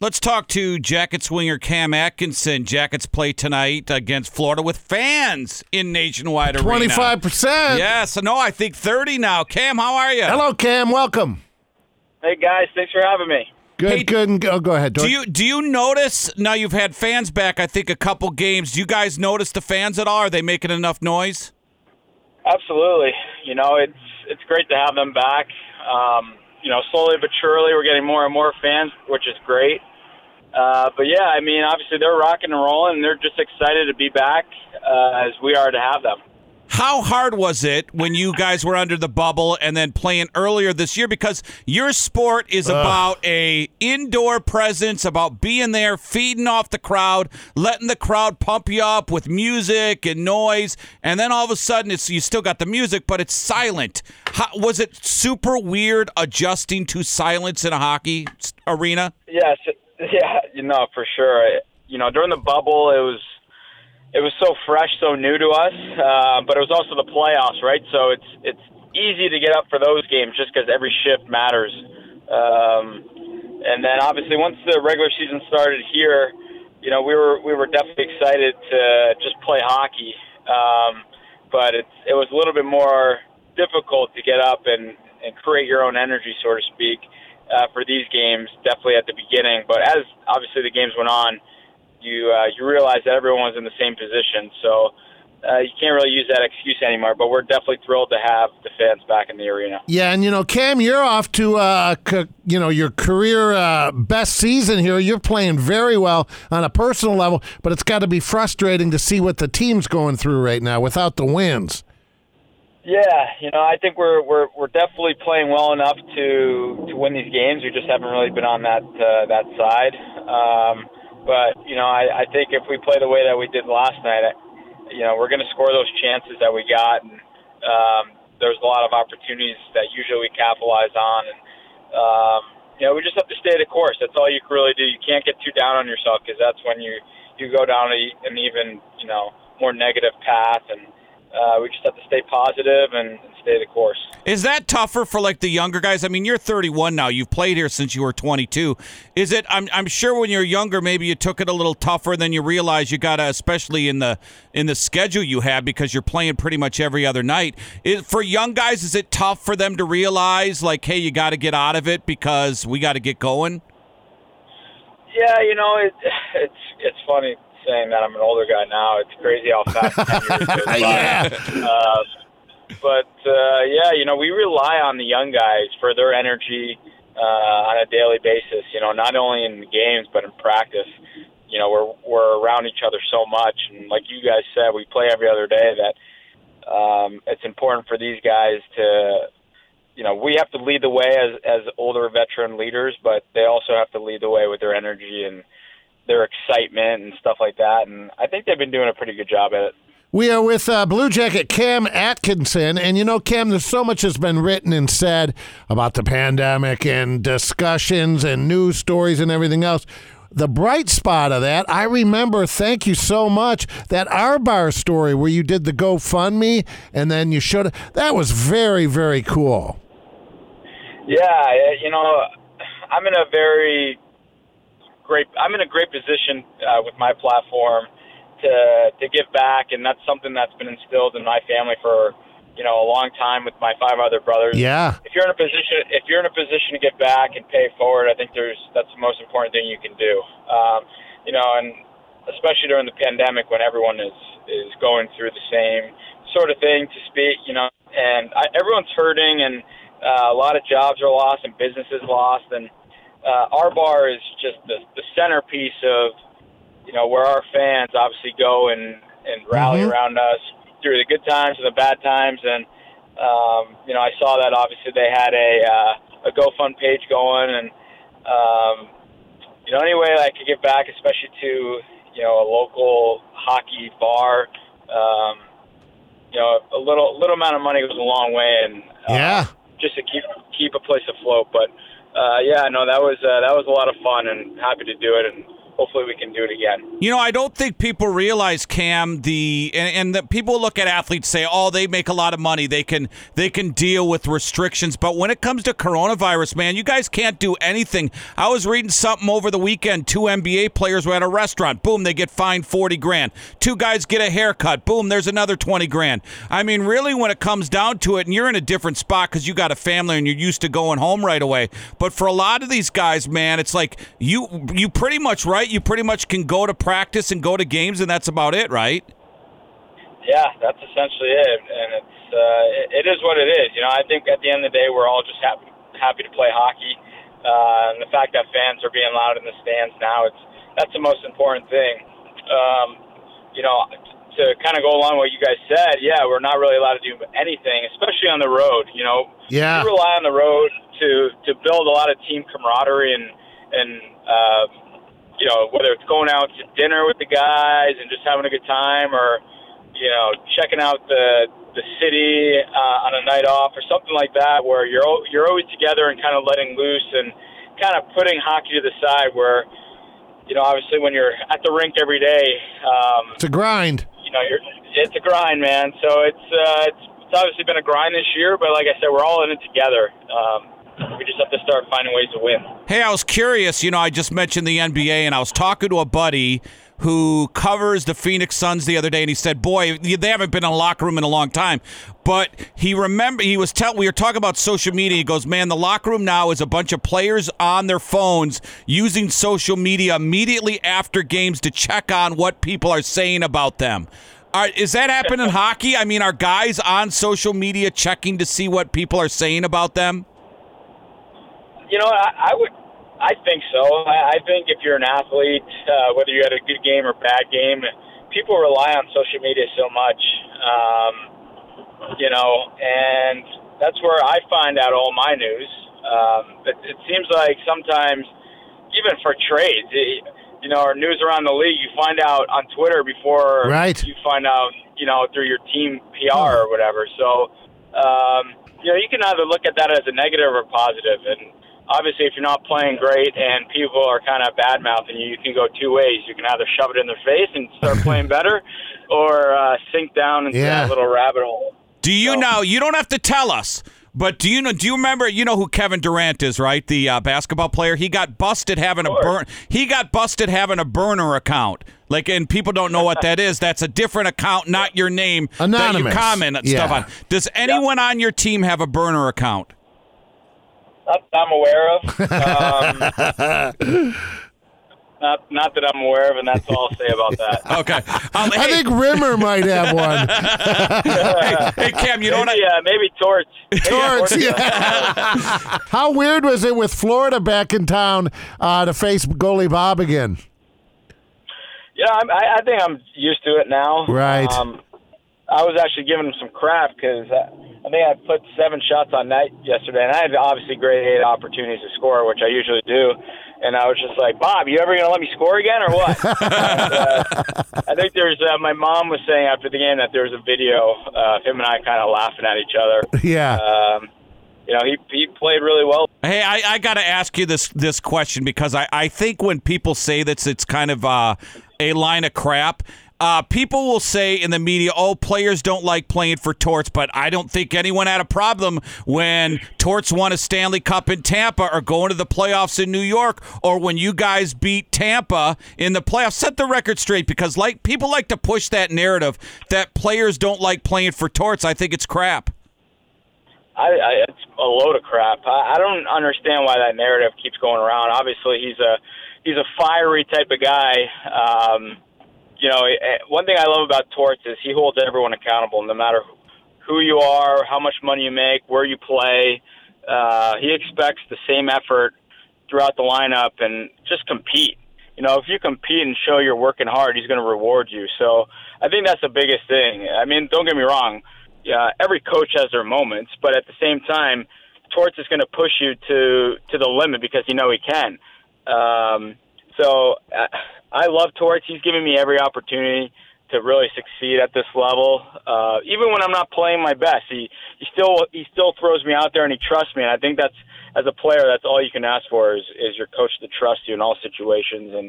Let's talk to Jackets winger Cam Atkinson. Jackets play tonight against Florida with fans in Nationwide Arena. Twenty-five percent. Yes, no, I think 30 now. Cam, how are you? Hello, Cam. Welcome. Hey guys, thanks for having me. Good. Hey, good. And go, go ahead. Do you do you notice now you've had fans back? I think a couple games. Do you guys notice the fans at all? Are they making enough noise? Absolutely. You know, it's it's great to have them back. Um, you know, slowly but surely, we're getting more and more fans, which is great. Uh, but yeah, I mean, obviously they're rocking and rolling, and they're just excited to be back uh, as we are to have them. How hard was it when you guys were under the bubble and then playing earlier this year? Because your sport is about a indoor presence, about being there, feeding off the crowd, letting the crowd pump you up with music and noise, and then all of a sudden it's you still got the music, but it's silent. How, was it super weird adjusting to silence in a hockey arena? Yes, yeah, you know for sure. You know, during the bubble, it was it was so fresh, so new to us. Uh, but it was also the playoffs, right? So it's it's easy to get up for those games just because every shift matters. Um, and then obviously once the regular season started here, you know we were we were definitely excited to just play hockey. Um, but it's it was a little bit more difficult to get up and and create your own energy, so to speak, uh, for these games. Definitely at the beginning, but as obviously the games went on, you uh, you realize that everyone was in the same position, so uh, you can't really use that excuse anymore. But we're definitely thrilled to have the fans back in the arena. Yeah, and you know, Cam, you're off to uh, c- you know your career uh, best season here. You're playing very well on a personal level, but it's got to be frustrating to see what the team's going through right now without the wins. Yeah, you know, I think we're we're we're definitely playing well enough to to win these games. We just haven't really been on that uh, that side. Um, but you know, I, I think if we play the way that we did last night, you know, we're going to score those chances that we got, and um, there's a lot of opportunities that usually we capitalize on, and um, you know, we just have to stay the course. That's all you can really do. You can't get too down on yourself because that's when you you go down a, an even you know more negative path, and uh, we just have to stay positive and, and stay the course. Is that tougher for like the younger guys? I mean, you're 31 now. You've played here since you were 22. Is it? I'm, I'm sure when you're younger, maybe you took it a little tougher. Then you realize you got to, especially in the in the schedule you have, because you're playing pretty much every other night. Is, for young guys, is it tough for them to realize like, hey, you got to get out of it because we got to get going? Yeah, you know, it, it's it's funny saying that I'm an older guy now. It's crazy how fast 10 years goes by. Yeah. Uh, but uh, yeah, you know, we rely on the young guys for their energy uh, on a daily basis. You know, not only in the games but in practice. You know, we're we're around each other so much, and like you guys said, we play every other day. That um, it's important for these guys to you know, we have to lead the way as as older veteran leaders, but they also have to lead the way with their energy and their excitement and stuff like that. And I think they've been doing a pretty good job at it. We are with uh, Blue Jacket Cam Atkinson. And you know, Cam, there's so much has been written and said about the pandemic and discussions and news stories and everything else. The bright spot of that, I remember, thank you so much, that R Bar story where you did the GoFundMe and then you showed That was very, very cool. Yeah, you know, I'm in a very great. I'm in a great position uh, with my platform to to give back, and that's something that's been instilled in my family for you know a long time with my five other brothers. Yeah. if you're in a position if you're in a position to give back and pay forward, I think there's that's the most important thing you can do. Um, you know, and especially during the pandemic when everyone is is going through the same sort of thing to speak. You know, and I, everyone's hurting, and uh, a lot of jobs are lost and businesses lost, and uh, R Bar is just the the centerpiece of you know where our fans obviously go and and rally Mhm. around us through the good times and the bad times and um, you know, I saw that obviously they had a uh, a GoFund page going, and um, you know, any way I could give back, especially to you know a local hockey bar, um, you know, a little little amount of money goes a long way, and uh, Yeah. just to keep keep a place afloat. But uh, yeah, no, that was uh, that was a lot of fun, and happy to do it, and hopefully we can do it again. You know, I don't think people realize Cam the and, and the people look at athletes say, "Oh, they make a lot of money. They can they can deal with restrictions." But when it comes to coronavirus, man, you guys can't do anything. I was reading something over the weekend. Two NBA players were at a restaurant. Boom, they get fined forty grand. Two guys get a haircut. Boom, there's another twenty grand. I mean, really, when it comes down to it, and you're in a different spot because you got a family and you're used to going home right away. But for a lot of these guys, man, it's like you you pretty much right. You pretty much can go to practice and go to games, and that's about it, right? Yeah, that's essentially it, and it's uh, it is what it is. You know, I think at the end of the day, we're all just happy happy to play hockey, uh, and the fact that fans are being loud in the stands now, it's that's the most important thing. Um, you know, to kind of go along with what you guys said, yeah, we're not really allowed to do anything, especially on the road. You know, Yeah. we rely on the road to to build a lot of team camaraderie and and uh, you know whether it's going out to dinner with the guys and just having a good time or you know checking out the the city uh, on a night off or something like that where you're you're always together and kind of letting loose and kind of putting hockey to the side where you know obviously when you're at the rink every day um, It's a grind. you know, you're it's a grind, man. So it's uh, it's it's obviously been a grind this year, but like I said, we're all in it together. Um, we just have to start finding ways to win. Hey, I was curious. You know, I just mentioned the NBA, and I was talking to a buddy who covers the Phoenix Suns the other day, and he said, "Boy, they haven't been in a locker room in a long time." But he remember he was tell we were talking about social media. He goes, "Man, the locker room now is a bunch of players on their phones using social media immediately after games to check on what people are saying about them." Are, is that happening in hockey? I mean, are guys on social media checking to see what people are saying about them? You know, I, I would, I think so. I, I think if you're an athlete, uh, whether you had a good game or bad game, people rely on social media so much. Um, you know, and that's where I find out all my news. Um, but it seems like sometimes, even for trades, it, you know, or news around the league, you find out on Twitter before Right. you find out, you know, through your team PR or whatever. So, um, you know, you can either look at that as a negative or. And obviously, if you're not playing great and people are kind of bad mouthing you, you can go two ways. You can either shove it in their face and start playing better, or uh, sink down into Yeah. that little rabbit hole. Do you So- know? You don't have to tell us. But do you know? Do you remember? You know who Kevin Durant is, right? The uh, basketball player. He got busted having a Sure. burn. He got busted having a burner account. Like, and people don't know what that is. That's a different account, not your name that Anonymous. you comment Yeah. stuff on. Does anyone on your team have a burner account? Not that I'm aware of. Um, not, not that I'm aware of, and that's all I'll say about that. Okay. Um, I hey, think Rimmer might have one. hey, hey, Cam, you know what? I, maybe, uh, maybe Torts. Maybe Torts, Torts. yeah. How weird was it with Florida back in town uh, to face goalie Bob again? Yeah, I'm, I, I think I'm used to it now. Right. Um, I was actually giving him some crap because I, I think I put seven shots on net yesterday, and I had obviously great eight opportunities to score, which I usually do. And I was just like, Bob, you ever going to let me score again or what? and, uh, I think there's, uh, my mom was saying after the game that there was a video uh, of him and I kind of laughing at each other. Yeah. Um, you know, he, he played really well. Hey, I, I got to ask you this this question because I, I think when people say that it's kind of uh, a line of crap. Uh, people will say in the media, "Oh, players don't like playing for Torts," but I don't think anyone had a problem when Torts won a Stanley Cup in Tampa, or going to the playoffs in New York, or when you guys beat Tampa in the playoffs. Set the record straight, because like people like to push that narrative that players don't like playing for Torts. I think it's crap. I, I it's a load of crap. I, I don't understand why that narrative keeps going around. Obviously, he's a he's a fiery type of guy. Um, you know, eh, one thing I love about Torts is he holds everyone accountable, no matter who you are, how much money you make, where you play. Uh, he expects the same effort throughout the lineup and just compete. You know, if you compete and show you're working hard, he's going to reward you. So I think that's the biggest thing. I mean, don't get me wrong. Yeah, every coach has their moments, but at the same time, Torts is going to push you to to the limit because you know he can. Um, so uh, I love Torts. He's giving me every opportunity. to really succeed at this level. Uh, even when I'm not playing my best, he he still he still throws me out there and he trusts me. And I think that's as a player, that's all you can ask for is is your coach to trust you in all situations. And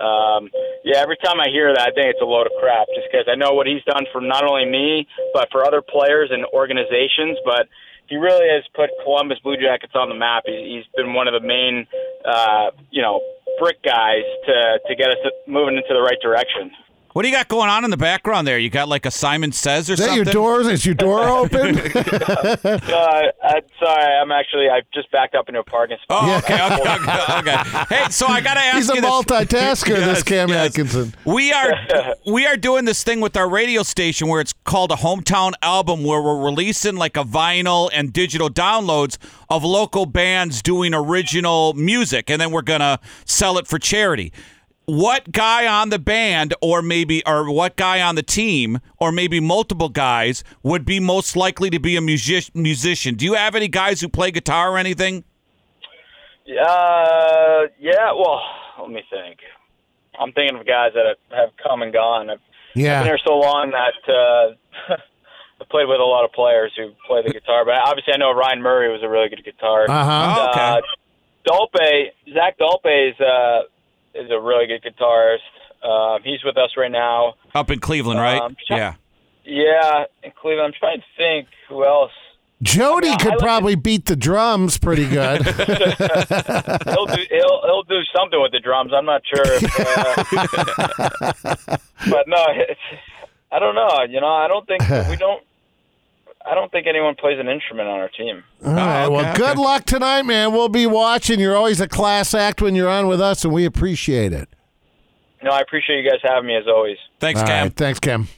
um, yeah, every time I hear that, I think it's a load of crap. Just because I know what he's done for not only me but for other players and organizations, but he really has put Columbus Blue Jackets on the map. He, he's been one of the main, uh, you know, brick guys to to get us moving into the right direction. What do you got going on in the background there? You got like a Simon Says or Is that something? your doors? Is your door open? Uh, I'm sorry, I'm actually I just backed up into a parking spot. Oh, okay, okay, okay, okay. Hey, so I got to ask you. He's a you this. multitasker, this Cam yes. Atkinson. We are we are doing this thing with our radio station where it's called a hometown album where we're releasing like a vinyl and digital downloads of local bands doing original music and then we're going to sell it for charity. What guy on the band or maybe or what guy on the team or maybe multiple guys would be most likely to be a music- musician? Do you have any guys who play guitar or anything? Uh, yeah. Well, let me think. I'm thinking of guys that have, have come and gone. I've been Yeah. here so long that uh, I played with a lot of players who play the guitar. But obviously, I know Ryan Murray was a really good guitarist. Uh huh. Oh, okay. Uh, Dalpe, Zac Dalpe is uh, is a really good guitarist. Uh, he's with us right now. Up in Cleveland, right? Um, yeah. Yeah, in Cleveland. I'm trying to think who else. Jody I could like probably beat the drums pretty good. He'll do he'll he'll do something with the drums. I'm not sure. If, uh, but no, it's, I don't know. You know, I don't think we don't. I don't think anyone plays an instrument on our team. All right. Oh, okay, well, good luck tonight, man. We'll be watching. You're always a class act when you're on with us, and we appreciate it. No, I appreciate you guys having me as always. Thanks, All Cam. right. Thanks, Cam.